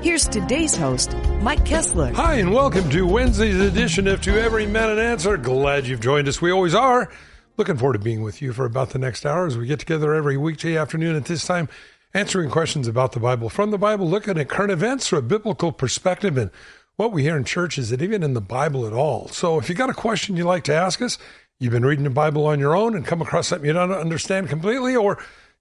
Here's today's host, Mike Kessler. Hi, and welcome to Wednesday's edition of To Every Man an Answer. Glad you've joined us. We always are. Looking forward to being with you for about the next hour as we get together every weekday afternoon at this time, answering questions about the Bible from the Bible, looking at current events from a biblical perspective and what we hear in church is it even in the Bible at all. So if you've got a question you'd like to ask us, you've been reading the Bible on your own and come across something you don't understand completely, or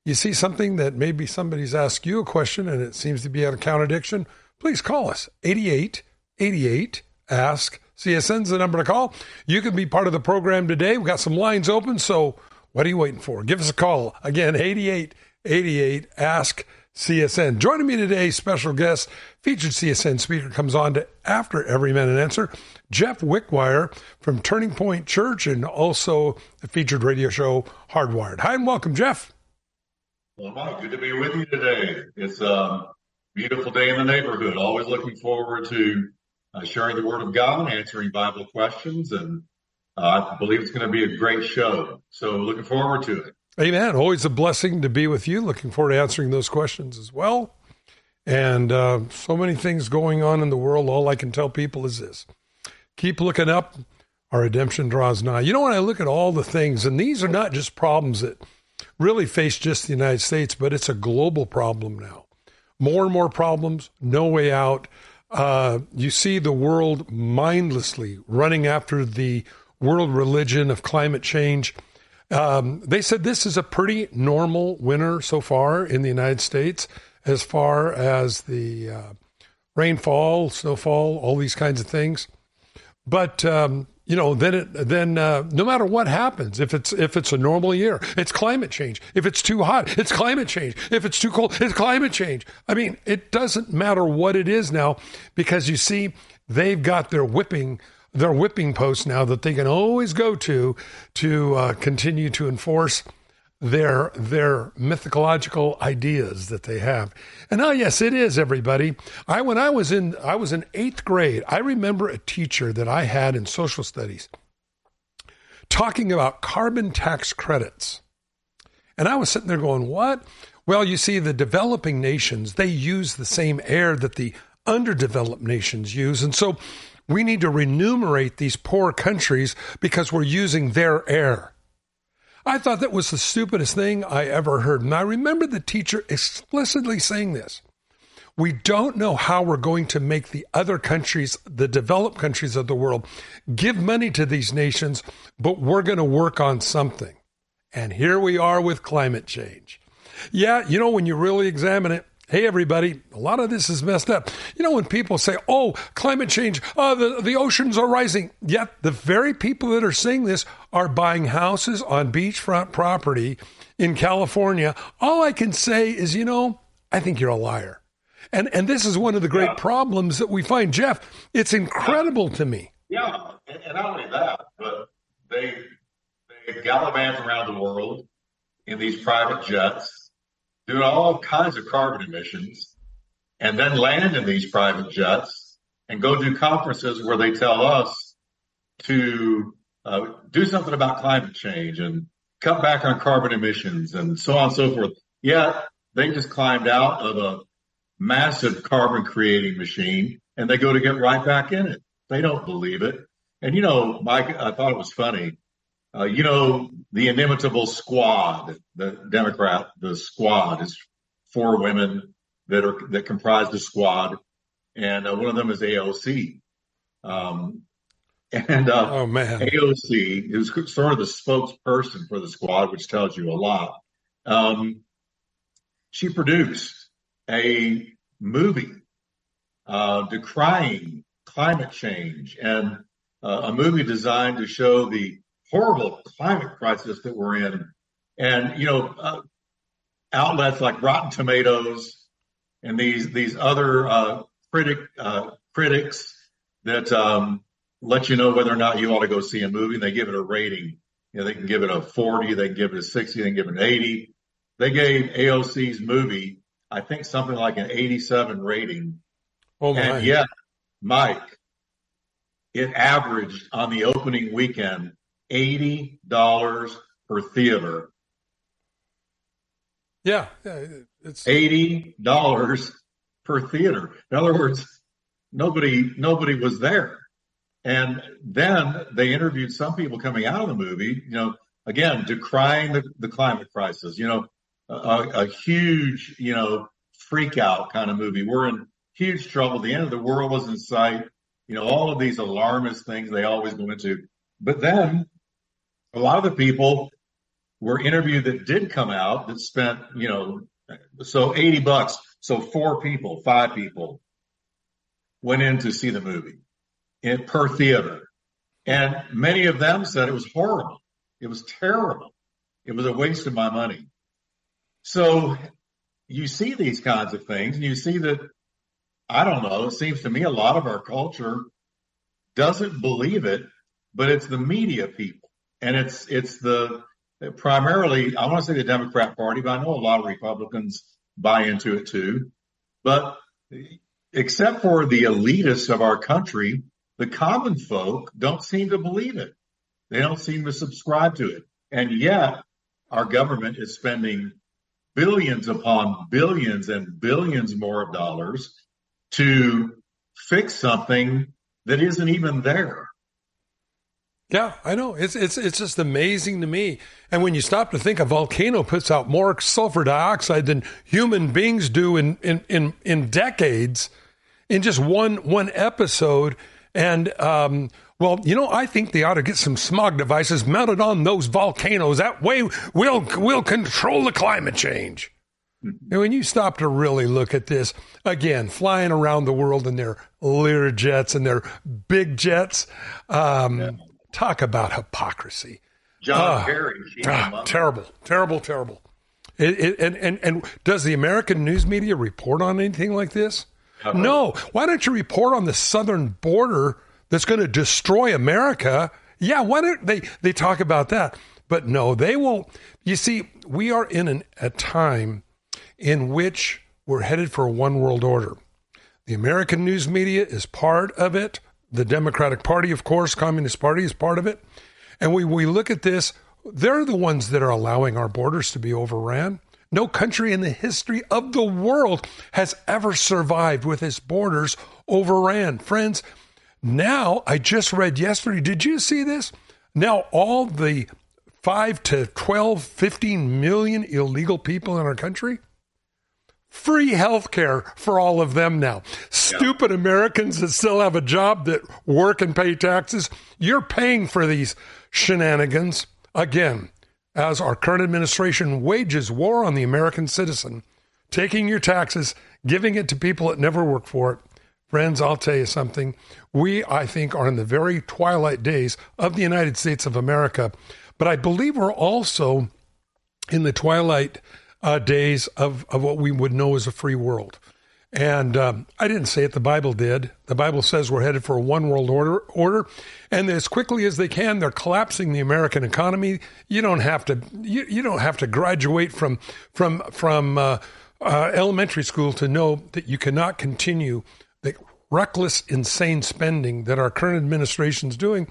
you see something that maybe somebody's asked you a question and it seems to be out of contradiction, please call us 88 88 Ask. CSN's the number to call. You can be part of the program today. We've got some lines open, so what are you waiting for? Give us a call. Again, 88 88 Ask CSN. Joining me today, special guest, featured CSN speaker comes on to After Every Man an Answer, Jeff Wickwire from Turning Point Church and also the featured radio show Hardwired. Hi and welcome, Jeff. Well, Mike, good to be with you today. It's a beautiful day in the neighborhood. Always looking forward to uh, sharing the Word of God, answering Bible questions, and uh, I believe it's going to be a great show. So, looking forward to it. Amen. Always a blessing to be with you. Looking forward to answering those questions as well. And uh, so many things going on in the world. All I can tell people is this keep looking up. Our redemption draws nigh. You know, when I look at all the things, and these are not just problems that really face just the United States, but it's a global problem now. More and more problems, no way out. Uh, you see the world mindlessly running after the world religion of climate change. Um, they said this is a pretty normal winter so far in the United States as far as the uh, rainfall, snowfall, all these kinds of things. But um, you know, then it, then uh, no matter what happens, if it's if it's a normal year, it's climate change. If it's too hot, it's climate change. If it's too cold, it's climate change. I mean, it doesn't matter what it is now, because you see, they've got their whipping their whipping post now that they can always go to to uh, continue to enforce their their mythological ideas that they have. And oh yes, it is everybody. I when I was in I was in 8th grade, I remember a teacher that I had in social studies talking about carbon tax credits. And I was sitting there going, "What?" Well, you see the developing nations, they use the same air that the underdeveloped nations use. And so we need to remunerate these poor countries because we're using their air. I thought that was the stupidest thing I ever heard. And I remember the teacher explicitly saying this. We don't know how we're going to make the other countries, the developed countries of the world, give money to these nations, but we're going to work on something. And here we are with climate change. Yeah, you know, when you really examine it, Hey, everybody, a lot of this is messed up. You know, when people say, oh, climate change, uh, the, the oceans are rising, yet the very people that are saying this are buying houses on beachfront property in California. All I can say is, you know, I think you're a liar. And, and this is one of the great yeah. problems that we find. Jeff, it's incredible to me. Yeah, and, and not only that, but they, they gallivant around the world in these private jets doing all kinds of carbon emissions, and then land in these private jets and go do conferences where they tell us to uh, do something about climate change and cut back on carbon emissions and so on and so forth. Yet they just climbed out of a massive carbon creating machine and they go to get right back in it. They don't believe it. And you know, Mike, I thought it was funny. Uh, you know, the inimitable squad, the Democrat, the squad is four women that are, that comprise the squad. And uh, one of them is AOC. Um, and, uh, oh man, AOC is sort of the spokesperson for the squad, which tells you a lot. Um, she produced a movie, uh, decrying climate change and uh, a movie designed to show the horrible climate crisis that we're in. And, you know, uh, outlets like Rotten Tomatoes and these, these other, uh, critic, uh, critics that, um, let you know whether or not you ought to go see a movie and they give it a rating. You know, they can give it a 40, they can give it a 60, they can give it an 80. They gave AOC's movie, I think something like an 87 rating. Oh my. And yet, Mike, it averaged on the opening weekend $80 per theater. Yeah, yeah, it's $80 per theater. In other words, nobody nobody was there. And then they interviewed some people coming out of the movie, you know, again, decrying the, the climate crisis, you know, a, a huge, you know, freak out kind of movie. We're in huge trouble. The end of the world is in sight. You know, all of these alarmist things they always go into. But then a lot of the people were interviewed that did come out that spent, you know, so 80 bucks. So four people, five people went in to see the movie in, per theater. And many of them said it was horrible. It was terrible. It was a waste of my money. So you see these kinds of things and you see that, I don't know, it seems to me a lot of our culture doesn't believe it, but it's the media people and it's, it's the primarily, I want to say the Democrat party, but I know a lot of Republicans buy into it too. But except for the elitists of our country, the common folk don't seem to believe it. They don't seem to subscribe to it. And yet our government is spending billions upon billions and billions more of dollars to fix something that isn't even there. Yeah, I know. It's it's it's just amazing to me. And when you stop to think, a volcano puts out more sulfur dioxide than human beings do in in in, in decades, in just one one episode. And um, well, you know, I think they ought to get some smog devices mounted on those volcanoes. That way, we'll we'll control the climate change. Mm-hmm. And when you stop to really look at this, again, flying around the world in their Lear jets and their big jets, um, yeah Talk about hypocrisy. John uh, Kerry. Uh, terrible, terrible, terrible. It, it, and, and, and does the American news media report on anything like this? Uh-huh. No. Why don't you report on the southern border that's going to destroy America? Yeah, why don't they, they talk about that? But no, they won't. You see, we are in an, a time in which we're headed for a one world order. The American news media is part of it the Democratic Party, of course, Communist Party is part of it. And we, we look at this, they're the ones that are allowing our borders to be overran. No country in the history of the world has ever survived with its borders overran. Friends, now I just read yesterday, did you see this? Now all the 5 to 12, 15 million illegal people in our country free health care for all of them now. Stupid Americans that still have a job that work and pay taxes, you're paying for these shenanigans. Again, as our current administration wages war on the American citizen, taking your taxes, giving it to people that never work for it. Friends, I'll tell you something. We, I think, are in the very twilight days of the United States of America. But I believe we're also in the twilight uh, days of, of what we would know as a free world. And um, I didn't say it, the Bible did. The Bible says we're headed for a one world order, order. And as quickly as they can, they're collapsing the American economy. You don't have to, you, you don't have to graduate from, from, from uh, uh, elementary school to know that you cannot continue the reckless, insane spending that our current administration is doing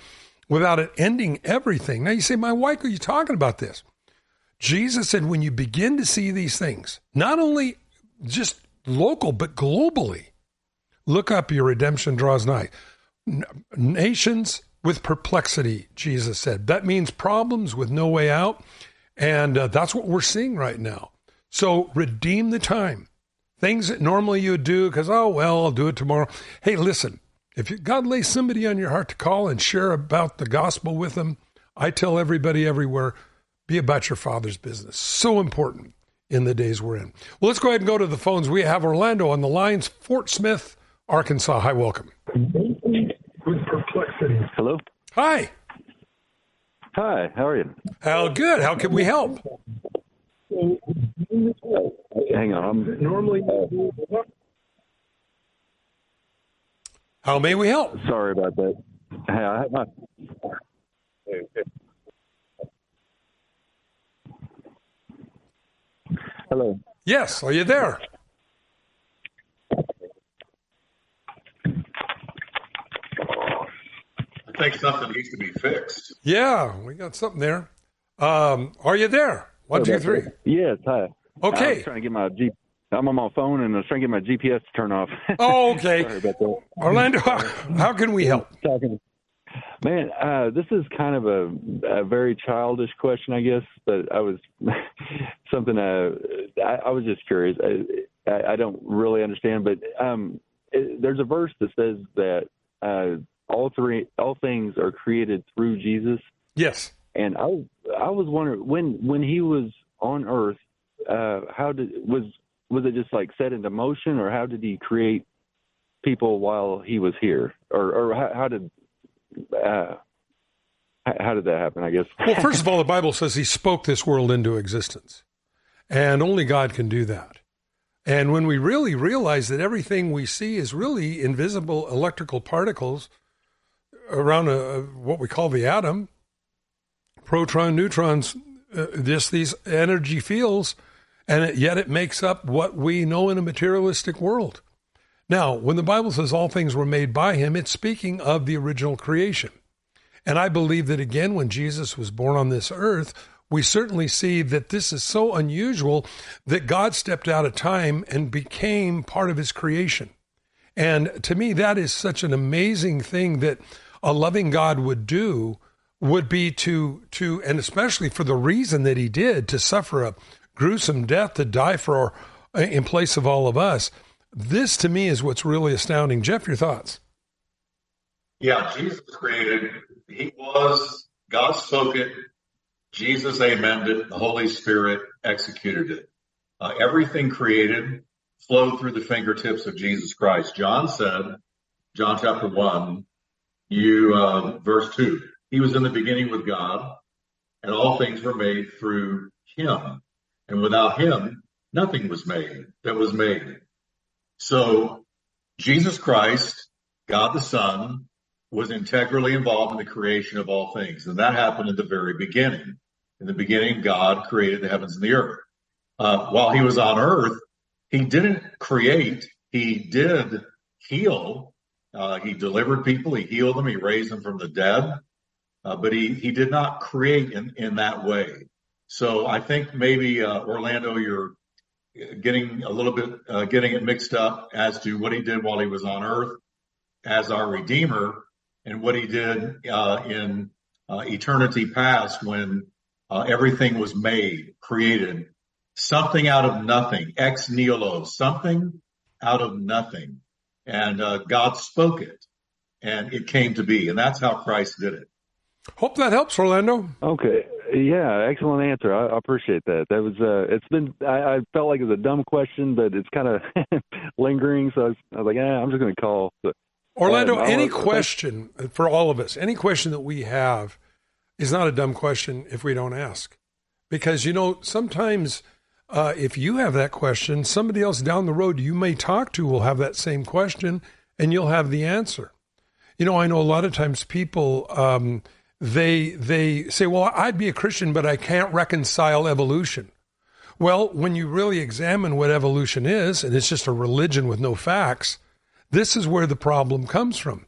without it ending everything. Now you say, my wife, are you talking about this? Jesus said, when you begin to see these things, not only just local, but globally, look up your redemption draws nigh. Nations with perplexity, Jesus said. That means problems with no way out. And uh, that's what we're seeing right now. So redeem the time. Things that normally you would do because, oh, well, I'll do it tomorrow. Hey, listen, if God lays somebody on your heart to call and share about the gospel with them, I tell everybody everywhere, be about your father's business. So important in the days we're in. Well, let's go ahead and go to the phones. We have Orlando on the lines, Fort Smith, Arkansas. Hi, welcome. With perplexity. Hello. Hi. Hi. How are you? How good? How can we help? Hang on. I'm normally. How may we help? Sorry about that. Hey, I have my Hello. Yes, are you there? I think something needs to be fixed. Yeah, we got something there. Um, are you there? One, two, three. Yes. Hi. I Okay. was trying to get my G. I'm on my phone and I was trying to get my GPS to turn off. Oh, okay. Sorry about that. Orlando, how, how can we help? Talking. Man, uh, this is kind of a, a very childish question, I guess, but I was something. Uh, I, I was just curious. I, I, I don't really understand, but um, it, there's a verse that says that uh, all three, all things are created through Jesus. Yes. And I, I was wondering when when he was on Earth, uh, how did was was it just like set into motion, or how did he create people while he was here, or or how, how did uh, how, did that happen? I guess. Well, first of all, the Bible says he spoke this world into existence, and only God can do that. And when we really realize that everything we see is really invisible electrical particles around a, what we call the atom, proton, neutrons, uh, just these energy fields, and it, yet it makes up what we know in a materialistic world. Now, when the Bible says all things were made by him, it's speaking of the original creation. And I believe that again, when Jesus was born on this earth, we certainly see that this is so unusual that God stepped out of time and became part of his creation. And to me, that is such an amazing thing that a loving God would do would be to to and especially for the reason that he did to suffer a gruesome death to die for uh, in place of all of us. This to me is what's really astounding. Jeff, your thoughts? Yeah, Jesus created, he was, God spoke it, Jesus amened it, the Holy Spirit executed it. Uh, everything created flowed through the fingertips of Jesus Christ. John said, John chapter 1, you, uh, verse 2, he was in the beginning with God, and all things were made through him. And without him, nothing was made that was made. So Jesus Christ, God the Son, was integrally involved in the creation of all things. And that happened in the very beginning. In the beginning, God created the heavens and the earth. Uh, while he was on earth, he didn't create, he did heal. Uh, he delivered people, he healed them, he raised them from the dead. Uh, but he, he did not create in, in that way. So I think maybe, uh, Orlando, you're getting a little bit, uh, getting it mixed up as to what he did while he was on earth as our redeemer and what he did, uh, in, uh, eternity past when, uh, everything was made, created, something out of nothing, ex nihilo, something out of nothing. And, uh, God spoke it and it came to be. And that's how Christ did it. Hope that helps, Orlando. Okay. Yeah, excellent answer. I, I appreciate that. That was uh it's been I, I felt like it was a dumb question, but it's kind of lingering, so I was, I was like, yeah, I'm just going to call. Orlando, uh, any question for all of us, any question that we have is not a dumb question if we don't ask. Because, you know, sometimes uh, if you have that question, somebody else down the road you may talk to will have that same question and you'll have the answer. You know, I know a lot of times people um, they they say, "Well, I'd be a Christian, but I can't reconcile evolution." Well, when you really examine what evolution is, and it's just a religion with no facts, this is where the problem comes from.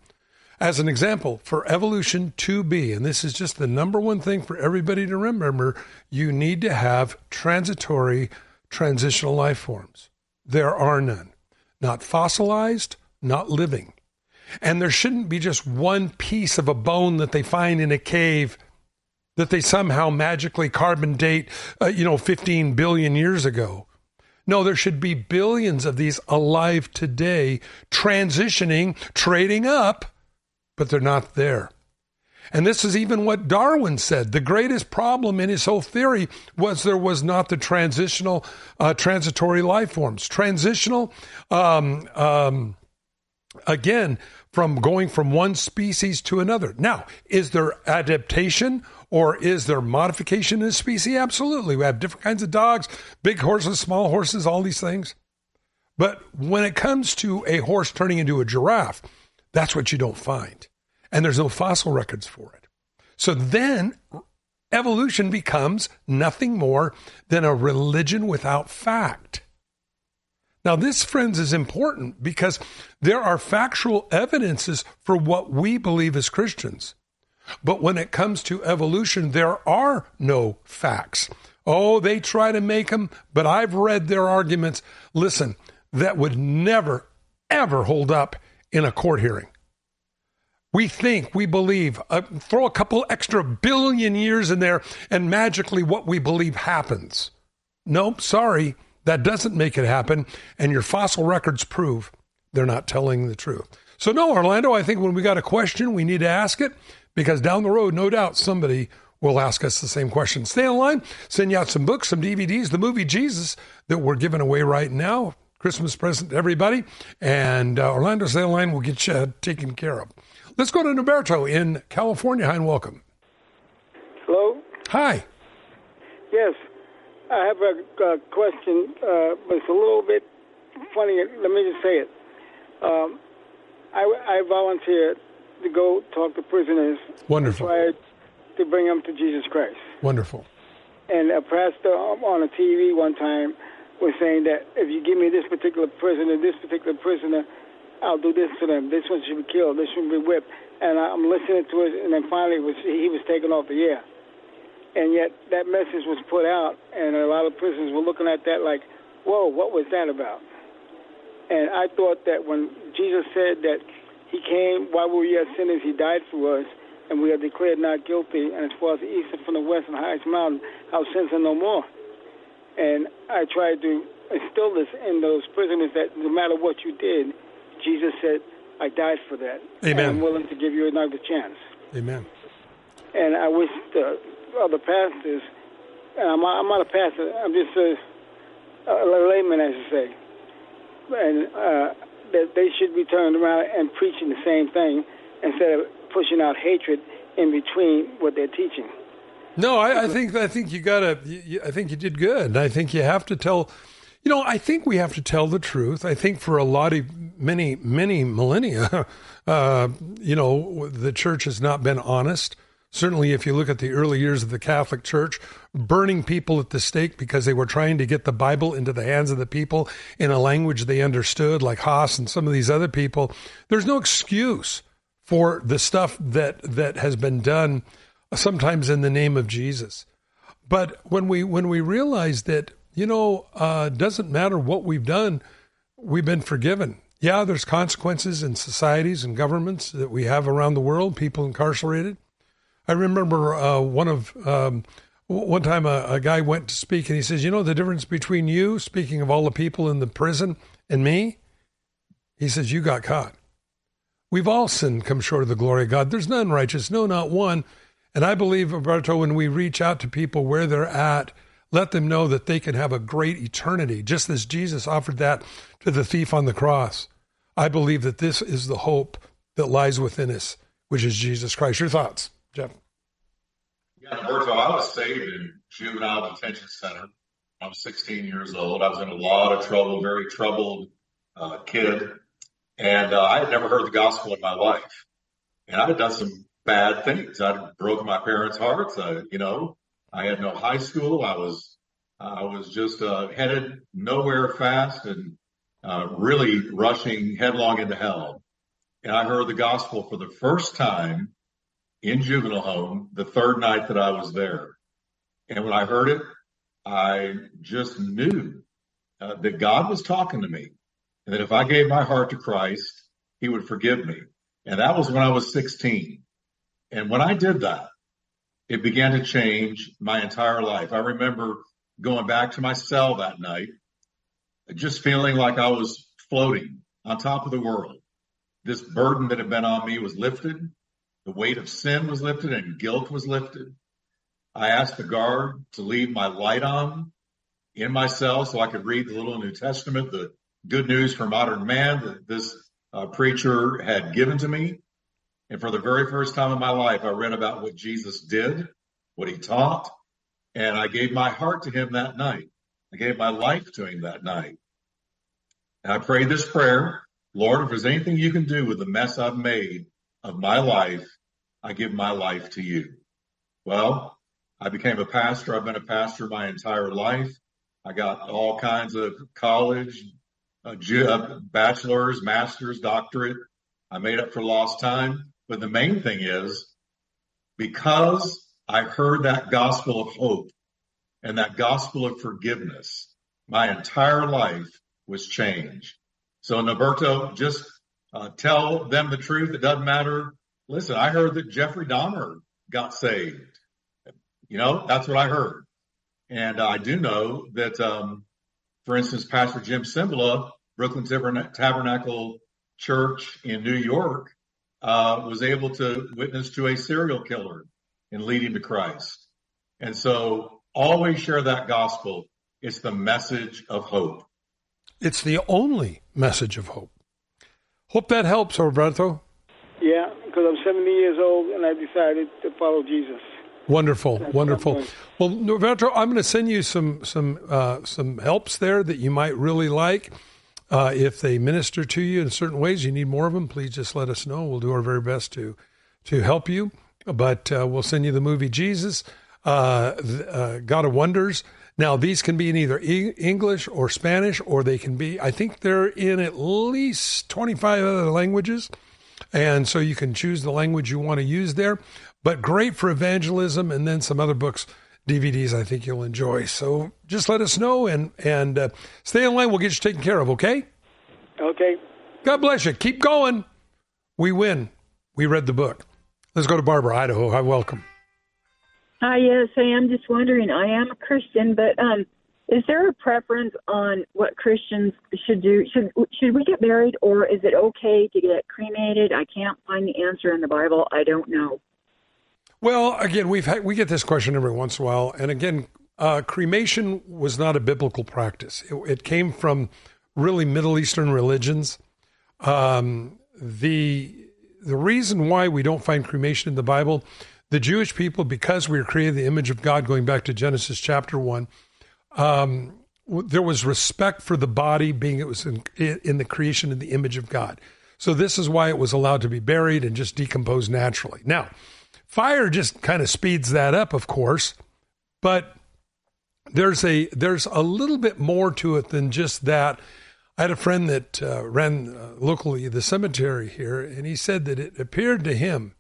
As an example, for evolution to be, and this is just the number one thing for everybody to remember, you need to have transitory transitional life forms. There are none. Not fossilized, not living. And there shouldn't be just one piece of a bone that they find in a cave that they somehow magically carbon date, uh, you know, 15 billion years ago. No, there should be billions of these alive today, transitioning, trading up, but they're not there. And this is even what Darwin said. The greatest problem in his whole theory was there was not the transitional, uh, transitory life forms. Transitional, um, um, again, from going from one species to another. Now, is there adaptation or is there modification in a species? Absolutely. We have different kinds of dogs, big horses, small horses, all these things. But when it comes to a horse turning into a giraffe, that's what you don't find. And there's no fossil records for it. So then evolution becomes nothing more than a religion without fact. Now, this, friends, is important because there are factual evidences for what we believe as Christians. But when it comes to evolution, there are no facts. Oh, they try to make them, but I've read their arguments. Listen, that would never, ever hold up in a court hearing. We think, we believe, uh, throw a couple extra billion years in there, and magically what we believe happens. Nope, sorry, that doesn't make it happen. And your fossil records prove they're not telling the truth. So, no, Orlando, I think when we got a question, we need to ask it because down the road, no doubt somebody will ask us the same question. Stay on line, send you out some books, some DVDs, the movie Jesus that we're giving away right now. Christmas present to everybody. And uh, Orlando, stay on line, will get you uh, taken care of. Let's go to Norberto in California. Hi and welcome. Hello? Hi. Yes. I have a, a question, uh, but it's a little bit funny. Let me just say it. Um, I, I volunteered to go talk to prisoners. Wonderful. To bring them to Jesus Christ. Wonderful. And a pastor on a TV one time was saying that if you give me this particular prisoner, this particular prisoner, I'll do this to them. This one should be killed. This one should be whipped. And I'm listening to it, and then finally was, he was taken off the air. And yet that message was put out, and a lot of prisoners were looking at that like, whoa, what was that about? And I thought that when Jesus said that he came while we were yet sinners, he died for us, and we are declared not guilty. And as far as the east is from the west and the highest mountain, our sins are no more. And I tried to instill this in those prisoners that no matter what you did, Jesus said, I died for that. Amen. And I'm willing to give you another chance. Amen. And I wish the other pastors, I'm, I'm not a pastor, I'm just a, a layman, as you say, and uh, that they should be turned around and preaching the same thing instead of pushing out hatred in between what they're teaching. No, I, I think I think you gotta. I think you did good. I think you have to tell. You know, I think we have to tell the truth. I think for a lot of many many millennia, uh, you know, the church has not been honest. Certainly, if you look at the early years of the Catholic Church, burning people at the stake because they were trying to get the Bible into the hands of the people in a language they understood, like Haas and some of these other people, there's no excuse for the stuff that that has been done sometimes in the name of Jesus. But when we when we realize that you know uh, doesn't matter what we've done, we've been forgiven. Yeah, there's consequences in societies and governments that we have around the world. People incarcerated. I remember uh, one of um, one time a, a, guy went to speak and he says, "You know the difference between you, speaking of all the people in the prison, and me." He says, "You got caught." We've all sinned, come short of the glory of God. There's none righteous, no, not one. And I believe, Roberto, when we reach out to people where they're at, let them know that they can have a great eternity, just as Jesus offered that to the thief on the cross. I believe that this is the hope that lies within us, which is Jesus Christ. Your thoughts, Jeff? Yeah, Roberto, I was saved in juvenile detention center. I was 16 years old. I was in a lot of trouble, very troubled uh, kid. And uh, I had never heard the gospel in my life. And I had done some bad things. I'd broken my parents' hearts. I, you know, I had no high school. I was, I was just uh, headed nowhere fast and uh, really rushing headlong into hell. And I heard the gospel for the first time in juvenile home the third night that I was there. And when I heard it, I just knew uh, that God was talking to me and that if I gave my heart to Christ, he would forgive me. And that was when I was 16. And when I did that, it began to change my entire life. I remember going back to my cell that night, just feeling like I was floating on top of the world. This burden that had been on me was lifted. The weight of sin was lifted and guilt was lifted. I asked the guard to leave my light on in my cell so I could read the little New Testament, the good news for modern man that this uh, preacher had given to me. And for the very first time in my life, I read about what Jesus did, what he taught, and I gave my heart to him that night. I gave my life to him that night. And I prayed this prayer, Lord, if there's anything you can do with the mess I've made of my life, I give my life to you. Well, I became a pastor. I've been a pastor my entire life. I got all kinds of college, uh, uh, bachelor's, master's, doctorate. I made up for lost time. But the main thing is because I heard that gospel of hope and that gospel of forgiveness, my entire life was changed. So, Norberto, just uh, tell them the truth. It doesn't matter. Listen, I heard that Jeffrey Dahmer got saved. You know, that's what I heard. And I do know that, um, for instance, Pastor Jim Cymbala, Brooklyn Tabernacle Church in New York, uh, was able to witness to a serial killer in leading to Christ. And so always share that gospel. It's the message of hope. It's the only message of hope. Hope that helps, Roberto. Yeah, because I'm 70 years old and I decided to follow Jesus. Wonderful, That's wonderful. Well, Norberto, I'm going to send you some some uh, some helps there that you might really like. Uh, if they minister to you in certain ways, you need more of them. Please just let us know. We'll do our very best to to help you. But uh, we'll send you the movie Jesus, uh, uh, God of Wonders. Now these can be in either e- English or Spanish, or they can be. I think they're in at least 25 other languages, and so you can choose the language you want to use there but great for evangelism and then some other books DVDs I think you'll enjoy. So just let us know and and uh, stay in line. We'll get you taken care of. Okay. Okay. God bless you. Keep going. We win. We read the book. Let's go to Barbara, Idaho. Hi, welcome. Hi. Yes, I am just wondering. I am a Christian, but um, is there a preference on what Christians should do? Should should we get married, or is it okay to get cremated? I can't find the answer in the Bible. I don't know. Well, again, we've had, we get this question every once in a while, and again, uh, cremation was not a biblical practice. It, it came from really Middle Eastern religions. Um, the the reason why we don't find cremation in the Bible, the Jewish people, because we are created the image of God, going back to Genesis chapter one, um, there was respect for the body, being it was in, in the creation in the image of God. So this is why it was allowed to be buried and just decompose naturally. Now Fire just kind of speeds that up, of course, but there's a there's a little bit more to it than just that. I had a friend that uh, ran uh, locally the cemetery here, and he said that it appeared to him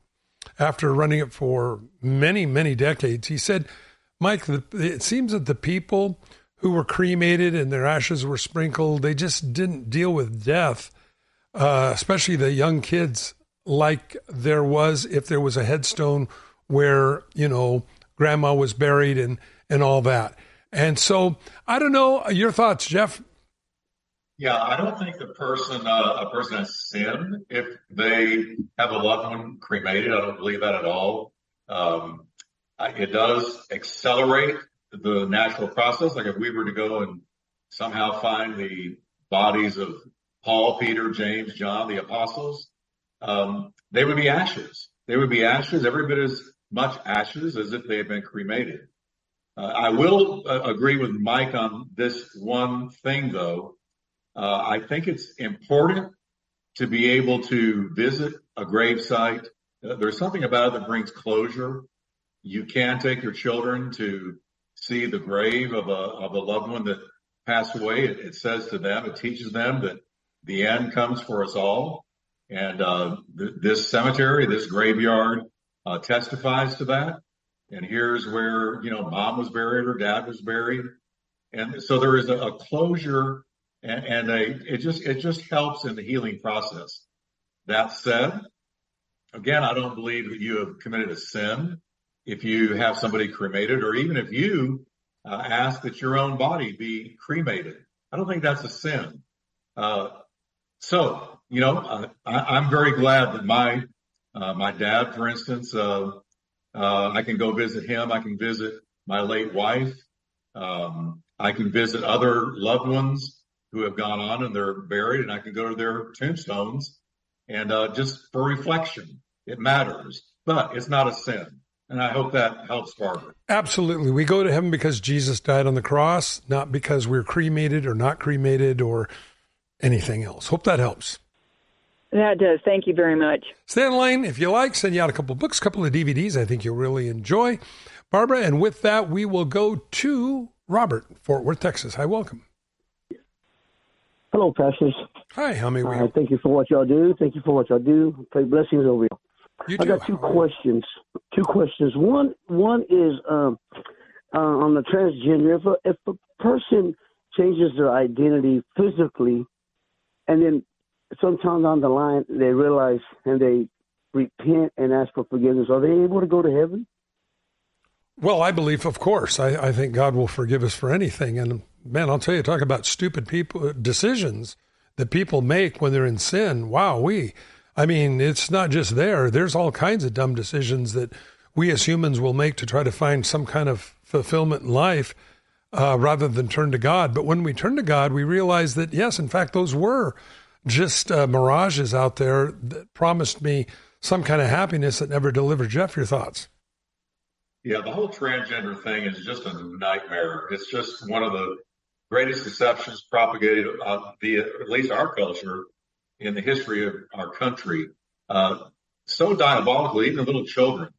after running it for many many decades. He said, "Mike, the, it seems that the people who were cremated and their ashes were sprinkled, they just didn't deal with death, uh, especially the young kids like there was if there was a headstone where, you know, grandma was buried and, and all that. And so I don't know your thoughts, Jeff. Yeah, I don't think the person uh, a person has sinned if they have a loved one cremated. I don't believe that at all. Um, it does accelerate the natural process. Like if we were to go and somehow find the bodies of Paul, Peter, James, John, the apostles, um, they would be ashes. They would be ashes, every bit as much ashes as if they had been cremated. Uh, I will uh, agree with Mike on this one thing though. Uh, I think it's important to be able to visit a grave site. Uh, there's something about it that brings closure. You can take your children to see the grave of a, of a loved one that passed away. It, it says to them, it teaches them that the end comes for us all. And uh, th- this cemetery, this graveyard, uh, testifies to that. And here's where you know mom was buried or dad was buried, and so there is a, a closure and, and a it just it just helps in the healing process. That said, again, I don't believe that you have committed a sin if you have somebody cremated, or even if you uh, ask that your own body be cremated. I don't think that's a sin. Uh, so you know, uh, I, am very glad that my uh, my dad, for instance, uh, uh, I can go visit him. I can visit my late wife. Um, I can visit other loved ones who have gone on and they're buried, and I can go to their tombstones and uh, just for reflection. It matters, but it's not a sin. And I hope that helps Barbara. Absolutely. We go to heaven because Jesus died on the cross, not because we're cremated or not cremated or anything else. Hope that helps. That does. Thank you very much. Stay in line if you like. Send you out a couple of books, a couple of DVDs I think you'll really enjoy. Barbara. And with that, we will go to Robert, Fort Worth, Texas. Hi, welcome. Hello, pastors. Hi, how may we? Uh, thank you for what y'all do. Thank you for what y'all do. Pray blessings over you. You I got two questions. Two questions. One, one is um, uh, on the transgender. If a, if a person changes their identity physically, and then sometime down the line they realize and they repent and ask for forgiveness, are they able to go to heaven? Well, I believe, of course. I, I think God will forgive us for anything. And man, I'll tell you, talk about stupid people decisions that people make when they're in sin. Wow, we. I mean, it's not just there. There's all kinds of dumb decisions that we as humans will make to try to find some kind of fulfillment in life uh, rather than turn to God. But when we turn to God, we realize that, yes, in fact, those were just uh, mirages out there that promised me some kind of happiness that never delivered. Jeff, your thoughts? Yeah, the whole transgender thing is just a nightmare. It's just one of the greatest deceptions propagated uh, via at least our culture in the history of our country. Uh, so diabolically, even little children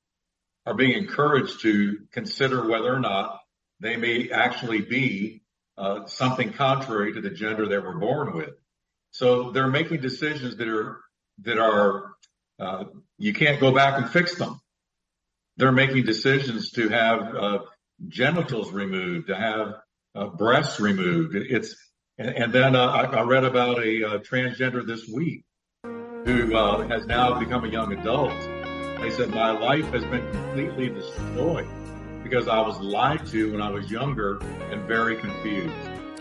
are being encouraged to consider whether or not they may actually be uh, something contrary to the gender they were born with. So they're making decisions that are that are uh, you can't go back and fix them. They're making decisions to have uh, genitals removed, to have uh, breasts removed. It's and, and then uh, I, I, read about a uh, transgender this week who uh, has now become a young adult. They said my life has been completely destroyed because I was lied to when I was younger and very confused.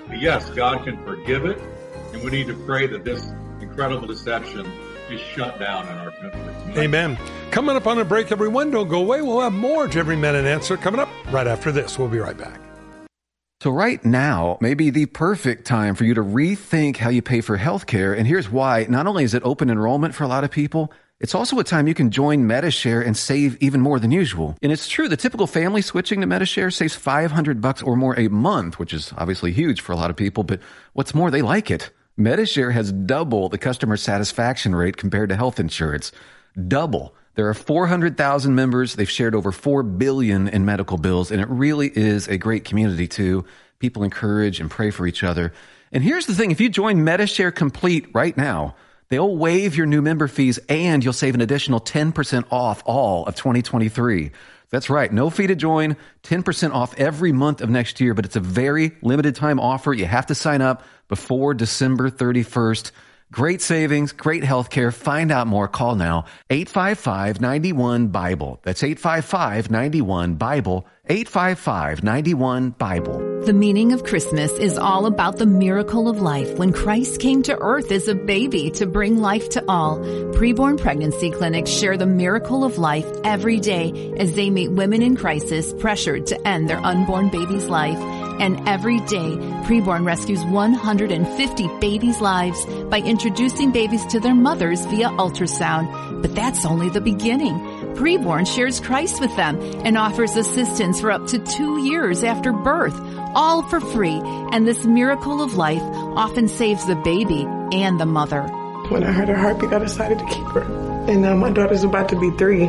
But yes, God can forgive it, and we need to pray that this incredible deception is shut down in our country. Amen. Coming up on a break, everyone, don't go away. We'll have more Every Man an Answer coming up right after this. We'll be right back. So right now may be the perfect time for you to rethink how you pay for healthcare. And here's why. Not only is it open enrollment for a lot of people, it's also a time you can join Medi-Share and save even more than usual. And it's true, the typical family switching to Medi-Share saves 500 bucks or more a month, which is obviously huge for a lot of people, but what's more, they like it. Medi-Share has double the customer satisfaction rate compared to health insurance. Double. There are 400,000 members. They've shared over 4 billion in medical bills, and it really is a great community too. People encourage and pray for each other. And here's the thing, if you join Medi-Share Complete right now, they'll waive your new member fees and you'll save an additional 10% off all of 2023. That's right. No fee to join, 10% off every month of next year, but it's a very limited time offer. You have to sign up before December 31st. Great savings, great health care. Find out more. Call now 855 91 Bible. That's 855 91 Bible. 855 91 Bible. The meaning of Christmas is all about the miracle of life when Christ came to earth as a baby to bring life to all. Preborn pregnancy clinics share the miracle of life every day as they meet women in crisis pressured to end their unborn baby's life. And every day, Preborn rescues 150 babies' lives by introducing babies to their mothers via ultrasound. But that's only the beginning. Preborn shares Christ with them and offers assistance for up to two years after birth, all for free. And this miracle of life often saves the baby and the mother. When I heard her heartbeat, I decided to keep her. And now my daughter's about to be three.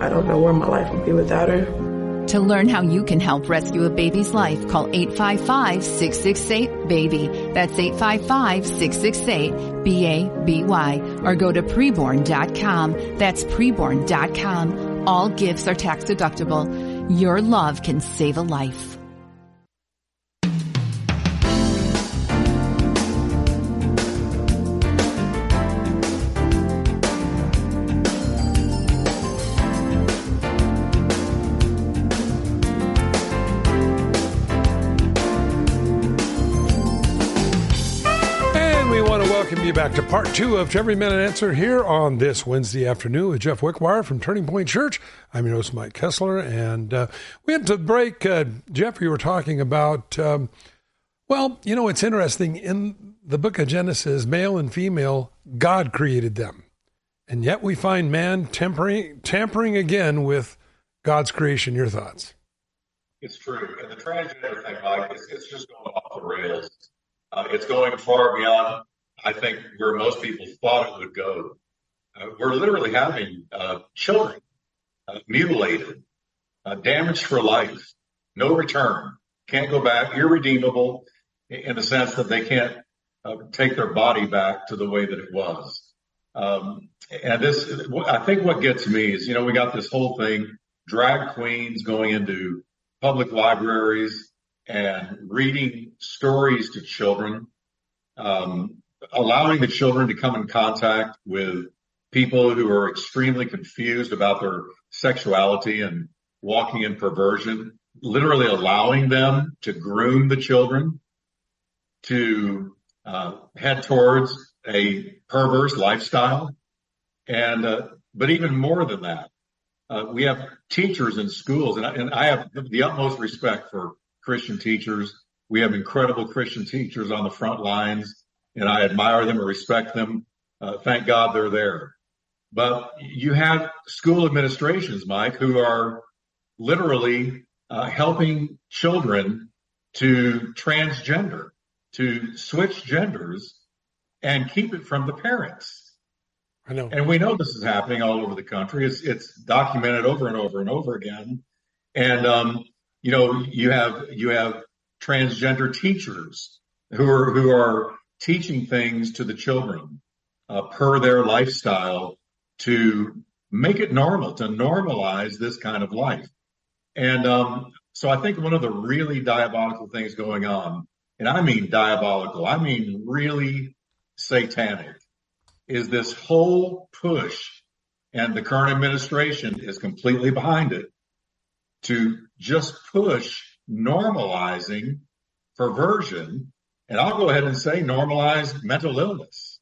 I don't know where my life would be without her. To learn how you can help rescue a baby's life, call 855-668-BABY. That's 855-668-B-A-B-Y. Or go to preborn.com. That's preborn.com. All gifts are tax deductible. Your love can save a life. Back to part two of Every and Answer here on this Wednesday afternoon with Jeff Wickwire from Turning Point Church. I'm your host, Mike Kessler, and uh, we had to break. Uh, Jeff, you were talking about, um, well, you know, it's interesting. In the book of Genesis, male and female, God created them. And yet we find man tampering, tampering again with God's creation. Your thoughts? It's true. And the transgender thing, Mike, it's, it's just going off the rails. Uh, it's going far beyond I think where most people thought it would go. Uh, we're literally having uh, children uh, mutilated uh, damaged for life, no return, can't go back, irredeemable in the sense that they can't uh, take their body back to the way that it was. Um, and this, I think what gets me is, you know, we got this whole thing, drag queens going into public libraries and reading stories to children, um, allowing the children to come in contact with people who are extremely confused about their sexuality and walking in perversion, literally allowing them to groom the children to uh, head towards a perverse lifestyle. And, uh, but even more than that, uh, we have teachers in schools and I, and I have the utmost respect for Christian teachers. We have incredible Christian teachers on the front lines and I admire them and respect them. Uh, thank God they're there. But you have school administrations, Mike, who are literally uh, helping children to transgender, to switch genders and keep it from the parents. I know. And we know this is happening all over the country. It's, it's documented over and over and over again. And, um, you know, you have, you have transgender teachers who are, who are teaching things to the children, uh, per their lifestyle to make it normal, to normalize this kind of life. And um, so I think one of the really diabolical things going on, and I mean diabolical, I mean really satanic, is this whole push, and the current administration is completely behind it, to just push normalizing perversion. And I'll go ahead and say normalize mental illness.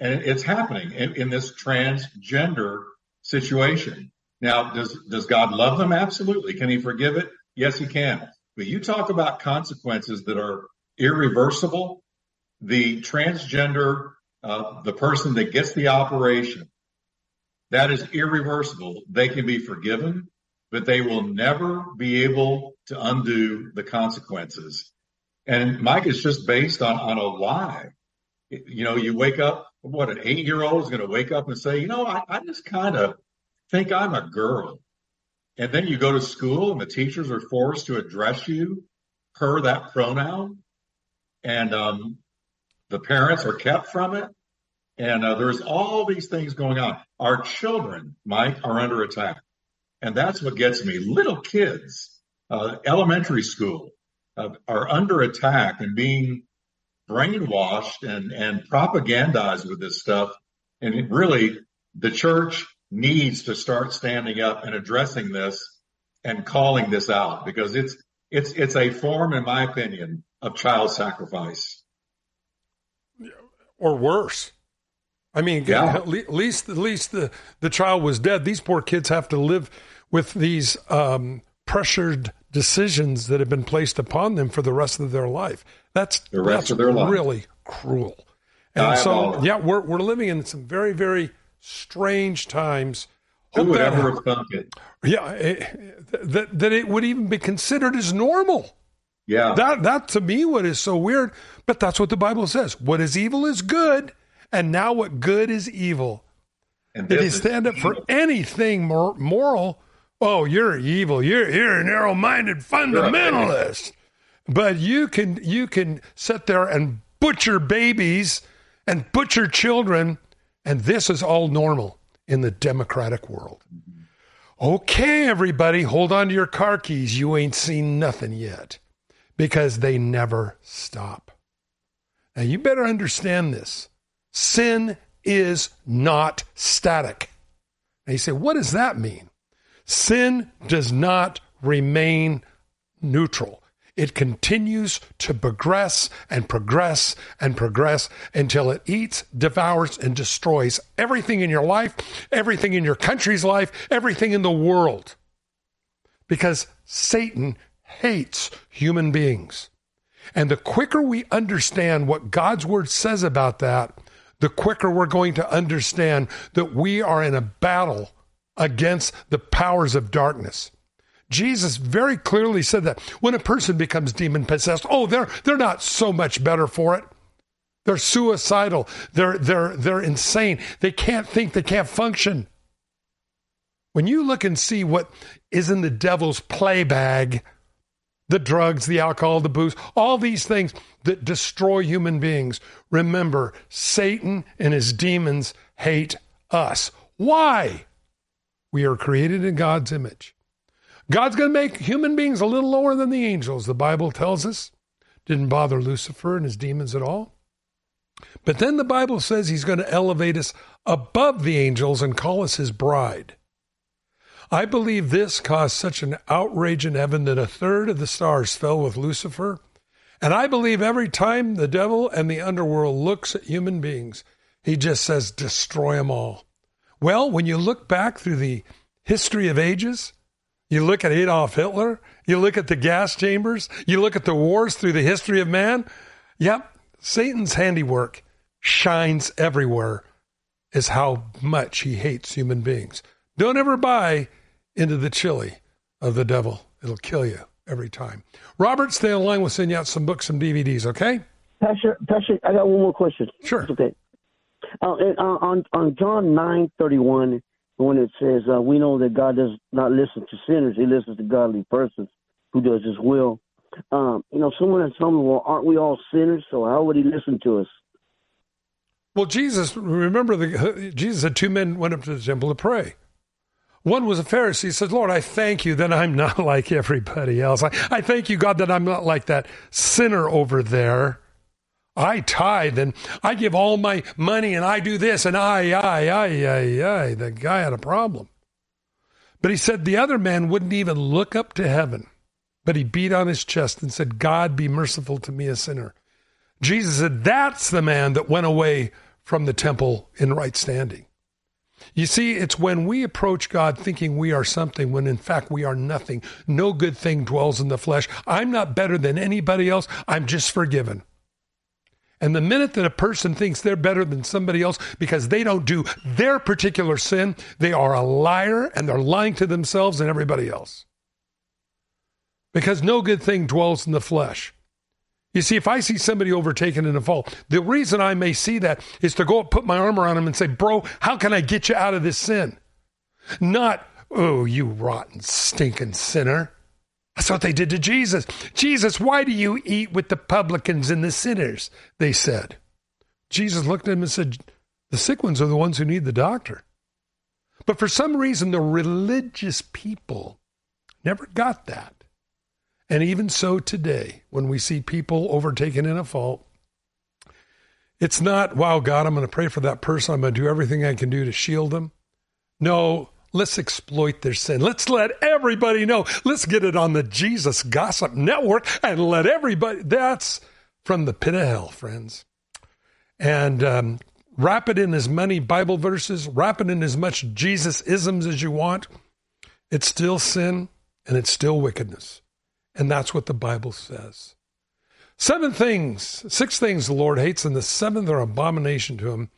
And it's happening in, in this transgender situation. Now, does, does God love them? Absolutely. Can he forgive it? Yes, he can. But you talk about consequences that are irreversible. The transgender, uh, the person that gets the operation, that is irreversible. They can be forgiven, but they will never be able to undo the consequences. And Mike is just based on, on a lie. You know, you wake up what an eight year old is going to wake up and say, you know, I, I just kind of think I'm a girl. And then you go to school and the teachers are forced to address you per that pronoun. And um, the parents are kept from it. And uh, there's all these things going on. Our children, Mike, are under attack. And that's what gets me. Little kids, uh, elementary school, uh, are under attack and being brainwashed and, and propagandized with this stuff. And really, the church needs to start standing up and addressing this and calling this out because it's, it's, it's a form, in my opinion, of child sacrifice. Or worse. I mean, yeah. at least, at least the, the child was dead. These poor kids have to live with these, um, pressured decisions that have been placed upon them for the rest of their life. That's the rest that's of their life. really cruel. And so, yeah, we're we're living in some very very strange times. Who would that, ever have thunk it? Yeah, it, eh, that that it would even be considered as normal. Yeah, that that to me what is so weird. But that's what the Bible says. What is evil is good, and now what good is evil. And Did he stand up for anything more moral? Oh, you're evil. You're you're a narrow-minded fundamentalist. But you can you can sit there and butcher babies and butcher children, and this is all normal in the democratic world. Mm-hmm. Okay, everybody, hold on to your car keys. You ain't seen nothing yet because they never stop. Now, you better understand this sin is not static. Now, you say, what does that mean? Sin does not remain neutral. It continues to progress and progress and progress until it eats, devours, and destroys everything in your life, everything in your country's life, everything in the world. Because Satan hates human beings. And the quicker we understand what God's word says about that, the quicker we're going to understand that we are in a battle against the powers of darkness. Jesus very clearly said that when a person becomes demon possessed, oh, they're they're not so much better for it. They're suicidal. They're they're they're insane. They can't think. They can't function. When you look and see what is in the devil's play bag, the drugs, the alcohol, the booze, all these things that destroy human beings, remember Satan and his demons hate us. Why? We are created in God's image. God's going to make human beings a little lower than the angels, the Bible tells us. Didn't bother Lucifer and his demons at all. But then the Bible says he's going to elevate us above the angels and call us his bride. I believe this caused such an outrage in heaven that a third of the stars fell with Lucifer. And I believe every time the devil and the underworld looks at human beings, he just says, destroy them all. Well, when you look back through the history of ages, you look at Adolf Hitler, you look at the gas chambers, you look at the wars through the history of man. Yep, Satan's handiwork shines everywhere, is how much he hates human beings. Don't ever buy into the chili of the devil. It'll kill you every time. Robert, stay on line. We'll send you out some books, some DVDs, okay? Pastor, Pastor, I got one more question. Sure. Okay. Uh, uh, on on John nine thirty one, when it says, uh, "We know that God does not listen to sinners; He listens to godly persons who does His will." Um, you know, someone has told me, "Well, aren't we all sinners? So how would He listen to us?" Well, Jesus, remember the Jesus had two men went up to the temple to pray. One was a Pharisee. He said, Lord, I thank you that I'm not like everybody else. I, I thank you, God, that I'm not like that sinner over there. I tithe and I give all my money and I do this and I, I, I, I, I. The guy had a problem. But he said the other man wouldn't even look up to heaven, but he beat on his chest and said, God, be merciful to me, a sinner. Jesus said, That's the man that went away from the temple in right standing. You see, it's when we approach God thinking we are something when in fact we are nothing. No good thing dwells in the flesh. I'm not better than anybody else. I'm just forgiven. And the minute that a person thinks they're better than somebody else because they don't do their particular sin, they are a liar and they're lying to themselves and everybody else. Because no good thing dwells in the flesh. You see, if I see somebody overtaken in a fault, the reason I may see that is to go up, put my arm around him and say, Bro, how can I get you out of this sin? Not, Oh, you rotten, stinking sinner. That's what they did to Jesus. Jesus, why do you eat with the publicans and the sinners? They said. Jesus looked at him and said, The sick ones are the ones who need the doctor. But for some reason, the religious people never got that. And even so today, when we see people overtaken in a fault, it's not, wow, God, I'm going to pray for that person. I'm going to do everything I can do to shield them. No, let's exploit their sin. Let's let everybody know. Let's get it on the Jesus Gossip Network and let everybody. That's from the pit of hell, friends. And um, wrap it in as many Bible verses, wrap it in as much Jesus isms as you want. It's still sin and it's still wickedness. And that's what the Bible says. Seven things, six things the Lord hates, and the seventh are abomination to him.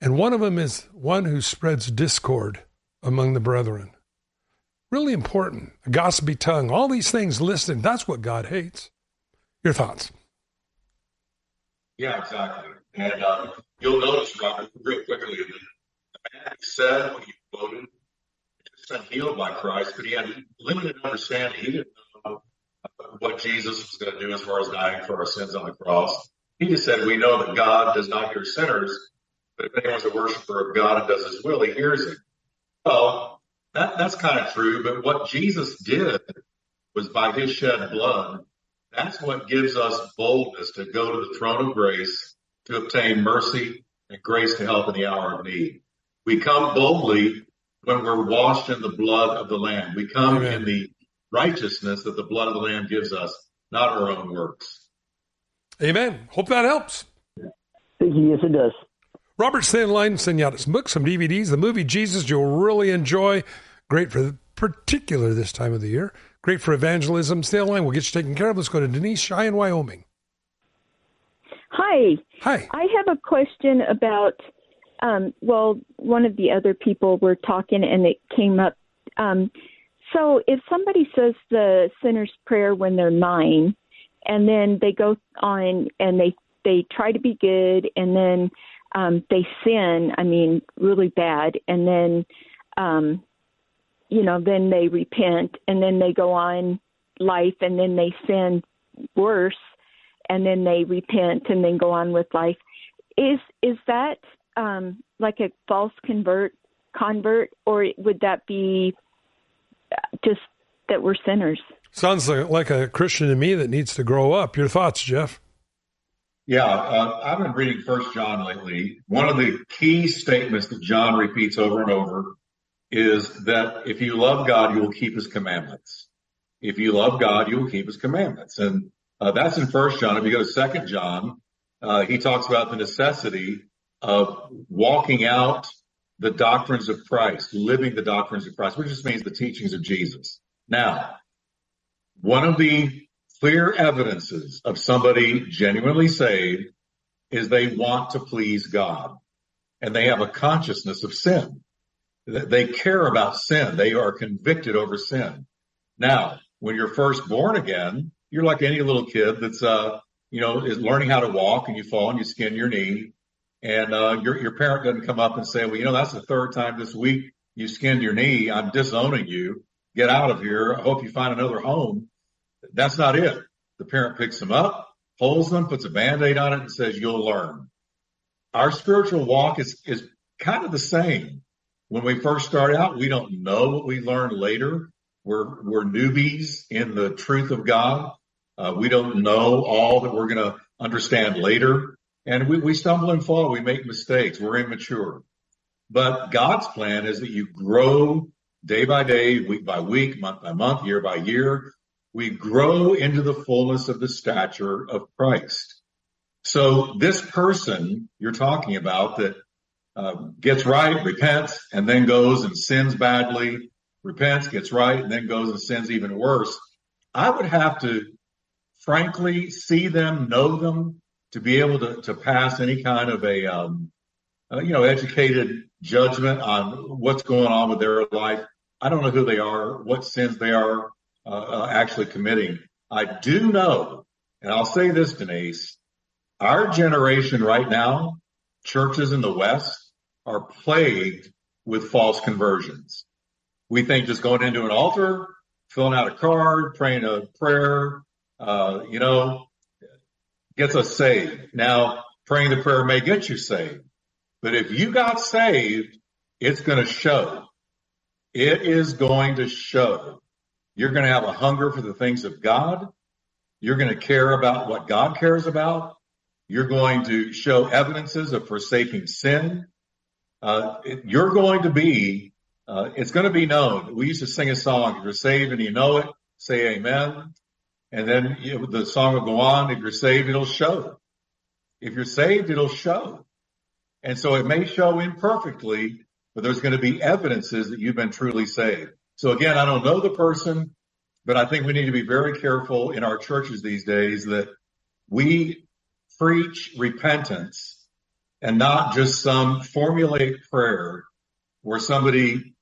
And one of them is one who spreads discord among the brethren. Really important. A gossipy tongue, all these things listed. That's what God hates. Your thoughts? Yeah, exactly. And uh, you'll notice, Robert, real quickly, that said when he quoted, just healed by Christ, but he had limited understanding. He didn't know what Jesus was going to do as far as dying for our sins on the cross. He just said, we know that God does not hear sinners, but if anyone's a worshiper of God and does his will, he hears him. Well, that, that's kind of true, but what Jesus did was by his shed blood, that's what gives us boldness to go to the throne of grace to obtain mercy and grace to help in the hour of need. We come boldly when we're washed in the blood of the Lamb. We come Amen. in the righteousness that the blood of the Lamb gives us, not our own works. Amen. Hope that helps. Yes, it does. Robert Stanline sending out some books, some DVDs. The movie Jesus you'll really enjoy. Great for particular this time of the year. Great for evangelism. Stay online. We'll get you taken care of. Let's go to Denise Shy in Wyoming. Hi. Hi. I have a question about. Um, well, one of the other people were talking, and it came up. Um, so if somebody says the sinner's prayer when they're nine, and then they go on and they they try to be good, and then um, they sin, I mean, really bad, and then um, you know, then they repent and then they go on life and then they sin worse and then they repent and then go on with life. Is is that um, like a false convert convert, or would that be just that we're sinners? Sounds like, like a Christian to me that needs to grow up. Your thoughts, Jeff? Yeah, uh, I've been reading First John lately. One of the key statements that John repeats over and over is that if you love God, you will keep His commandments. If you love God, you will keep His commandments, and uh, that's in First John. If you go to Second John, uh, he talks about the necessity of walking out the doctrines of Christ, living the doctrines of Christ, which just means the teachings of Jesus. Now, one of the clear evidences of somebody genuinely saved is they want to please God and they have a consciousness of sin. They care about sin. They are convicted over sin. Now, when you're first born again, you're like any little kid that's, uh, you know, is learning how to walk and you fall and you skin your knee and, uh, your, your parent doesn't come up and say, well, you know, that's the third time this week you skinned your knee. I'm disowning you. Get out of here. I hope you find another home. That's not it. The parent picks them up, holds them, puts a band-aid on it and says, you'll learn. Our spiritual walk is, is kind of the same. When we first start out, we don't know what we learn later. We're, we're newbies in the truth of God. Uh, we don't know all that we're going to understand later. And we, we stumble and fall. We make mistakes. We're immature. But God's plan is that you grow day by day, week by week, month by month, year by year. We grow into the fullness of the stature of Christ. So this person you're talking about that uh, gets right, repents, and then goes and sins badly, repents, gets right, and then goes and sins even worse. I would have to frankly see them, know them, to be able to, to pass any kind of a, um, uh, you know, educated judgment on what's going on with their life. I don't know who they are, what sins they are uh, actually committing. I do know, and I'll say this, Denise, our generation right now, churches in the West are plagued with false conversions. We think just going into an altar, filling out a card, praying a prayer, uh, you know, gets us saved. Now, praying the prayer may get you saved, but if you got saved, it's going to show. It is going to show. You're going to have a hunger for the things of God. You're going to care about what God cares about. You're going to show evidences of forsaking sin. Uh, you're going to be, uh, it's going to be known. We used to sing a song. If you're saved and you know it, say amen. And then you the song will go on. If you're saved, it'll show. If you're saved, it'll show. And so it may show imperfectly, but there's going to be evidences that you've been truly saved. So again, I don't know the person, but I think we need to be very careful in our churches these days that we preach repentance and not just some formulaic prayer where somebody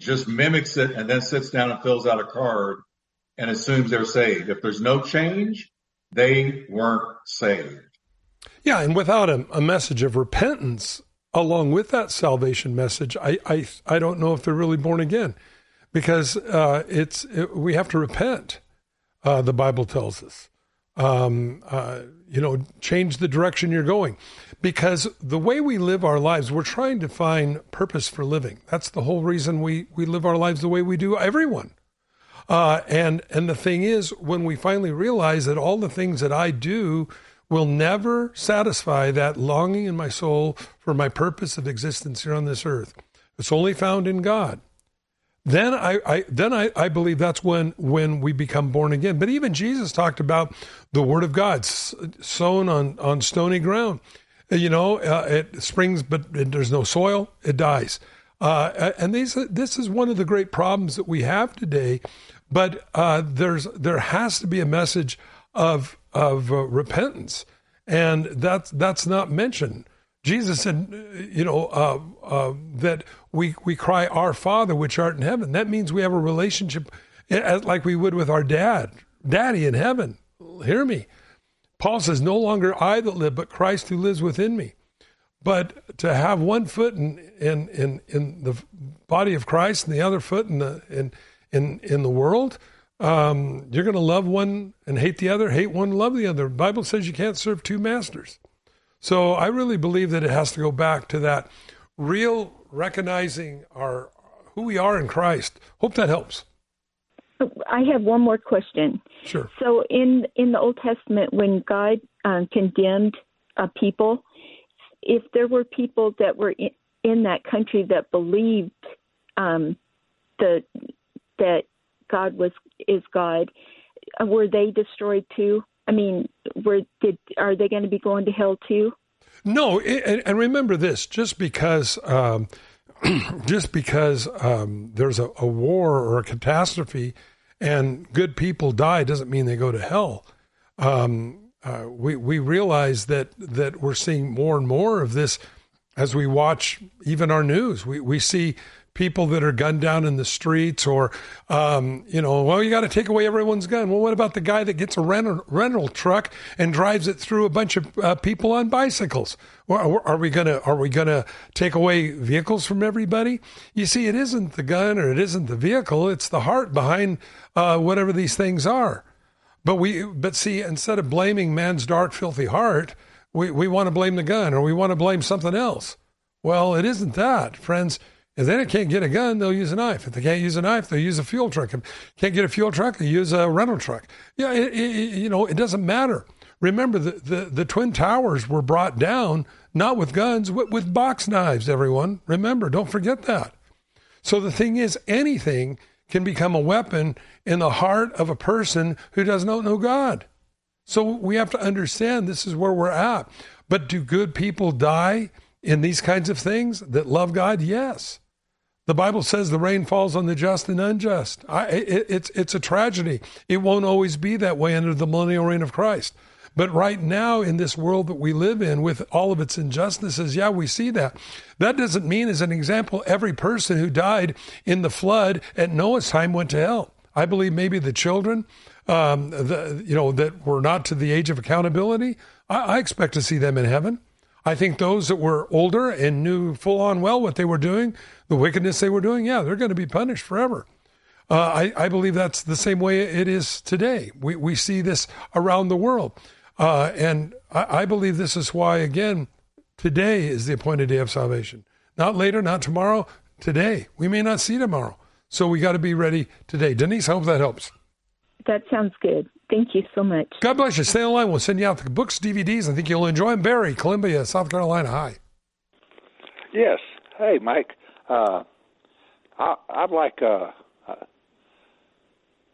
just mimics it and then sits down and fills out a card and assumes they're saved. If there's no change, they weren't saved. Yeah, and without a, a message of repentance along with that salvation message, I, I I don't know if they're really born again, because uh, it's it, we have to repent. Uh, the Bible tells us, um, uh, you know, change the direction you're going, because the way we live our lives, we're trying to find purpose for living. That's the whole reason we we live our lives the way we do. Everyone. Uh, and and the thing is, when we finally realize that all the things that I do will never satisfy that longing in my soul for my purpose of existence here on this earth, it's only found in God. Then I, I then I, I believe that's when when we become born again. But even Jesus talked about the Word of God sown on on stony ground. You know, uh, it springs, but there's no soil; it dies. Uh, and these, this is one of the great problems that we have today but uh, there's there has to be a message of of uh, repentance, and that's that's not mentioned. Jesus said, you know, uh, uh, that we we cry, "Our Father, which art in heaven." That means we have a relationship, eh, like we would with our dad, Daddy in heaven. Hear me. Paul says, "No longer I that live, but Christ who lives within me." But to have one foot in in in, in the body of Christ and the other foot in the in in in the world, um, you're going to love one and hate the other, hate one, love the other. The Bible says you can't serve two masters. So I really believe that it has to go back to that real recognizing our who we are in Christ. Hope that helps. I have one more question. Sure. So in in the Old Testament, when God um, condemned a people, if there were people that were in, in that country that believed um, the that God was is God, uh, were they destroyed too? I mean, were did are they going to be going to hell too? No, and, and remember this: just because um, just because um, there's a, a, war or a catastrophe and good people die doesn't mean they go to hell. Um, uh, we we realize that that we're seeing more and more of this as we watch even our news. We we see people that are gunned down in the streets, or um, you know, well, you got to take away everyone's gun. Well, what about the guy that gets a rental, rental truck and drives it through a bunch of uh, people on bicycles? Well, are we gonna are we gonna take away vehicles from everybody? You see, it isn't the gun or it isn't the vehicle; it's the heart behind uh, whatever these things are. But we, but see, instead of blaming man's dark, filthy heart, we, we want to blame the gun or we want to blame something else. Well, it isn't that, friends. If they can't get a gun, they'll use a knife. If they can't use a knife, they'll use a fuel truck. If can't get a fuel truck, they use a rental truck. Yeah, it, it, you know, it doesn't matter. Remember, the, the, the Twin Towers were brought down not with guns, with, with box knives, everyone. Remember, don't forget that. So the thing is, anything can become a weapon in the heart of a person who does not know God. So we have to understand this is where we're at. But do good people die in these kinds of things that love God? Yes. The Bible says the rain falls on the just and unjust. I, it, it's, it's a tragedy. It won't always be that way under the millennial reign of Christ. But right now, in this world that we live in, with all of its injustices, yeah, we see that. That doesn't mean, as an example, every person who died in the flood at Noah's time went to hell. I believe maybe the children, um, the, you know, that were not to the age of accountability, I, I expect to see them in heaven. I think those that were older and knew full on well what they were doing, the wickedness they were doing, yeah, they're going to be punished forever. Uh, I, I, believe that's the same way it is today. We, we see this around the world. Uh, and I, I believe this is why, again, today is the appointed day of salvation. Not later, not tomorrow, today. We may not see tomorrow. So we got to be ready today. Denise, I hope that helps. That sounds good. Thank you so much. God bless you. Stay on the line. We'll send you out the books, DVDs. I think you'll enjoy them. Barry, Columbia, South Carolina. Hi. Yes. Hey, Mike. Uh, I, would like uh, uh,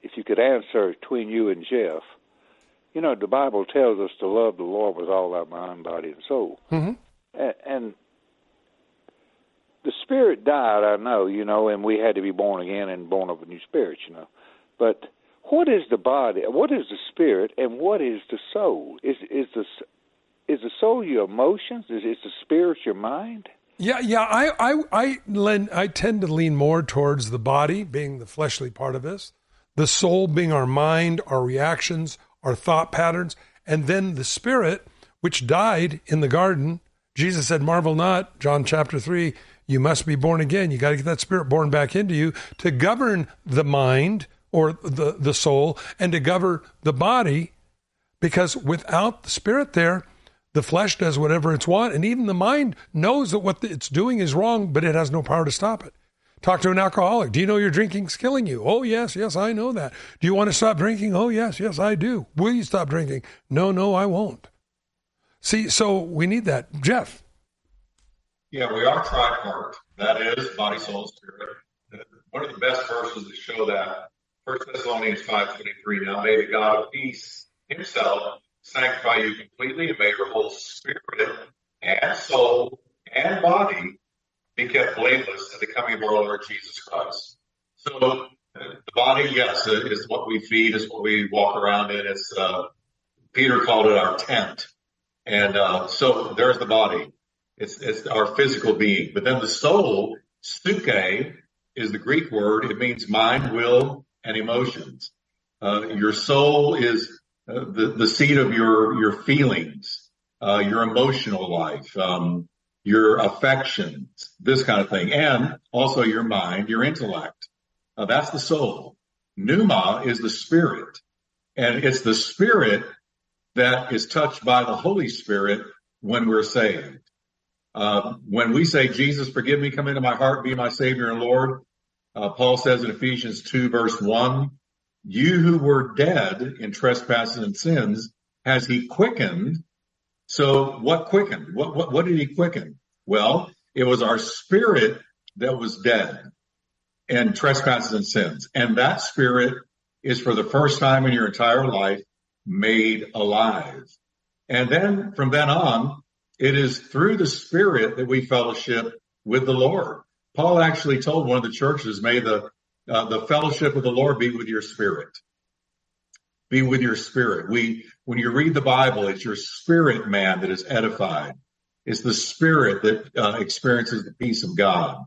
if you could answer between you and Jeff. You know, the Bible tells us to love the Lord with all our mind, body, and soul. Mm-hmm. And, and the spirit died, I know, you know, and we had to be born again and born of a new spirit, you know. But what is the body? What is the spirit, and what is the soul? Is is the is the soul your emotions? Is is the spirit your mind? Yeah, yeah. I I I, lend, I tend to lean more towards the body being the fleshly part of this, the soul being our mind, our reactions, our thought patterns, and then the spirit, which died in the garden. Jesus said, "Marvel not." John chapter three. You must be born again. You got to get that spirit born back into you to govern the mind or the, the soul and to govern the body because without the spirit there, the flesh does whatever it's want, and even the mind knows that what it's doing is wrong, but it has no power to stop it. Talk to an alcoholic. Do you know your drinking's killing you? Oh, yes, yes, I know that. Do you want to stop drinking? Oh, yes, yes, I do. Will you stop drinking? No, no, I won't. See, so we need that. Jeff. Yeah, we are tripart. That is body, soul, spirit. One of the best verses that show that First Thessalonians 5.23, now may the God of peace himself sanctify you completely and may your whole spirit and soul and body be kept blameless at the coming of our Lord Jesus Christ. So uh, the body, yes, is what we feed, is what we walk around in. It's, uh, Peter called it our tent. And, uh, so there's the body. It's, it's our physical being. But then the soul, psuche, is the Greek word. It means mind, will, and emotions. Uh, your soul is the, the seat of your, your feelings, uh, your emotional life, um, your affections, this kind of thing, and also your mind, your intellect. Uh, that's the soul. Pneuma is the spirit. And it's the spirit that is touched by the Holy Spirit when we're saved. Uh, when we say, Jesus, forgive me, come into my heart, be my Savior and Lord, uh, Paul says in Ephesians 2 verse 1, you who were dead in trespasses and sins has he quickened. So what quickened? What, what, what did he quicken? Well, it was our spirit that was dead and trespasses and sins. And that spirit is for the first time in your entire life made alive. And then from then on, it is through the spirit that we fellowship with the Lord. Paul actually told one of the churches, may the, uh, the fellowship of the Lord be with your spirit. Be with your spirit. We, when you read the Bible, it's your spirit man that is edified. It's the spirit that uh, experiences the peace of God.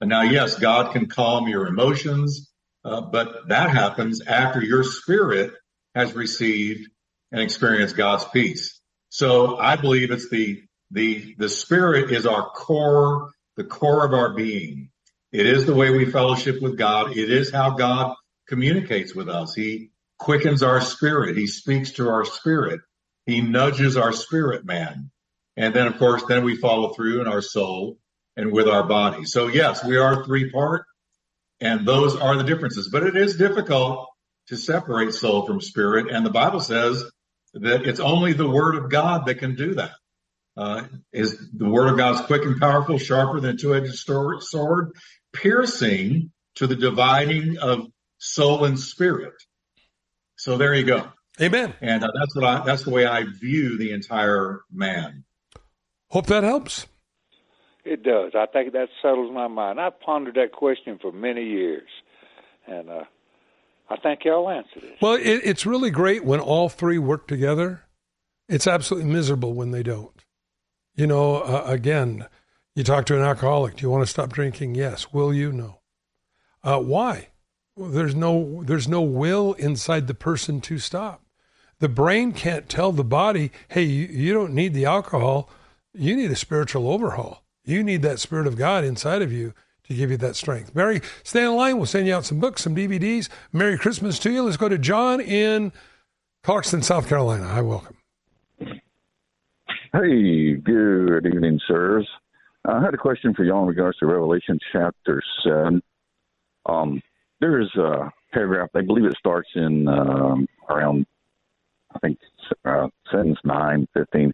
And now, yes, God can calm your emotions, uh, but that happens after your spirit has received and experienced God's peace. So I believe it's the, the, the spirit is our core the core of our being. It is the way we fellowship with God. It is how God communicates with us. He quickens our spirit. He speaks to our spirit. He nudges our spirit man. And then of course, then we follow through in our soul and with our body. So yes, we are three part and those are the differences, but it is difficult to separate soul from spirit. And the Bible says that it's only the word of God that can do that uh, is the word of God is quick and powerful, sharper than a two-edged sword, piercing to the dividing of soul and spirit. So there you go. Amen. And uh, that's what I, that's the way I view the entire man. Hope that helps. It does. I think that settles my mind. I've pondered that question for many years, and uh, I think y'all answered it. Well, it, it's really great when all three work together. It's absolutely miserable when they don't. You know, uh, again, you talk to an alcoholic. Do you want to stop drinking? Yes. Will you? No. Uh, why? Well, there's no there's no will inside the person to stop. The brain can't tell the body, "Hey, you, you don't need the alcohol. You need a spiritual overhaul. You need that spirit of God inside of you to give you that strength." Mary, stay in line. We'll send you out some books, some DVDs. Merry Christmas to you. Let's go to John in Clarkston, South Carolina. Hi, welcome. Hey, good evening, sirs. I had a question for y'all in regards to Revelation chapter 7. Um, there is a paragraph, I believe it starts in um, around, I think, uh, sentence 9, 15,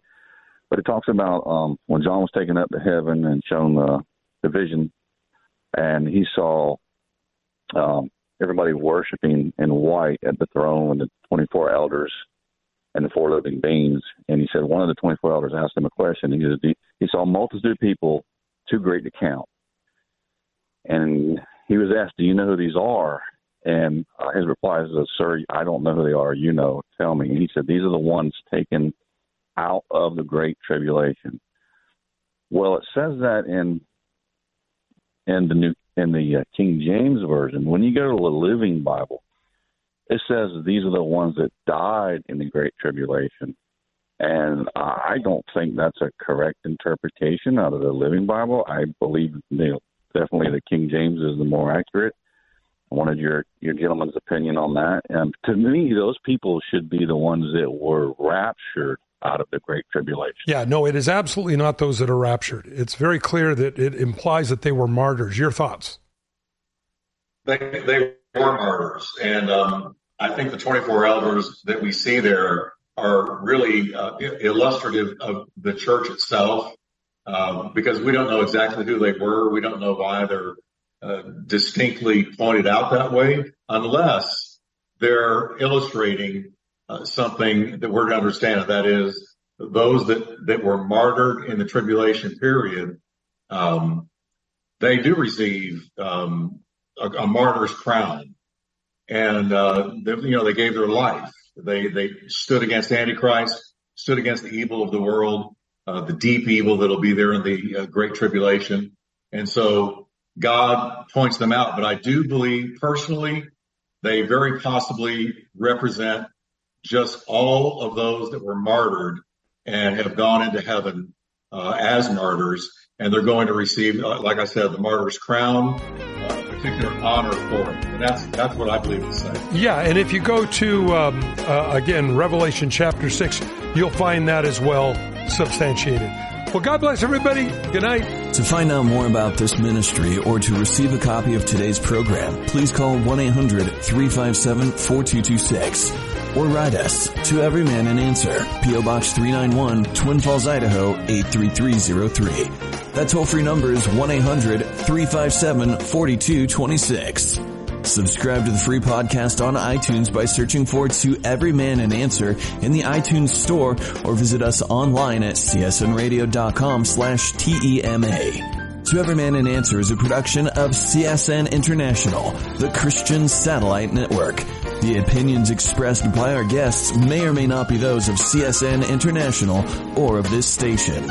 but it talks about um, when John was taken up to heaven and shown the, the vision, and he saw um, everybody worshiping in white at the throne and the 24 elders and the four living beings. And he said one of the 24 elders asked him a question. He said, he saw a multitude of people too great to count. And he was asked, do you know who these are? And uh, his reply is, sir, I don't know who they are. You know, tell me. And he said, these are the ones taken out of the great tribulation. Well, it says that in in the new in the uh, King James version. When you go to the Living Bible, it says these are the ones that died in the Great Tribulation. And I don't think that's a correct interpretation out of the Living Bible. I believe you know, definitely the King James is the more accurate. I wanted your your gentleman's opinion on that. And to me, those people should be the ones that were raptured out of the Great Tribulation. Yeah, no, it is absolutely not those that are raptured. It's very clear that it implies that they were martyrs. Your thoughts? They they were martyrs, and um, I think the 24 elders that we see there are really uh, illustrative of the church itself, um, because we don't know exactly who they were. We don't know why they're uh, distinctly pointed out that way, unless they're illustrating uh, something that we're to understand. And that is those that that were martyred in the tribulation period. Um, they do receive um, a, a martyr's crown and uh, they, you know they gave their life. They they stood against Antichrist, stood against the evil of the world, uh, the deep evil that'll be there in the uh, Great Tribulation, and so God points them out. But I do believe personally they very possibly represent just all of those that were martyred and have gone into heaven uh, as martyrs, and they're going to receive, uh, like I said, the martyr's crown, particular honor for it. And that's that's what I believe it's saying. Yeah, and if you go to um, uh, again Revelation chapter six, you'll find that as well substantiated. Well, God bless everybody. Good night. To find out more about this ministry or to receive a copy of today's program, please call 1-800-357-4226 or write us to Every Man an Answer, P.O. Box 391, Twin Falls, Idaho 83303. That toll-free number is 1-800-357-4226. Subscribe to the free podcast on iTunes by searching for To Every Man an Answer in the iTunes store or visit us online at csnradio.com slash TEMA. To Every Man an Answer is a production of CSN International, the Christian Satellite Network. The opinions expressed by our guests may or may not be those of CSN International or of this station.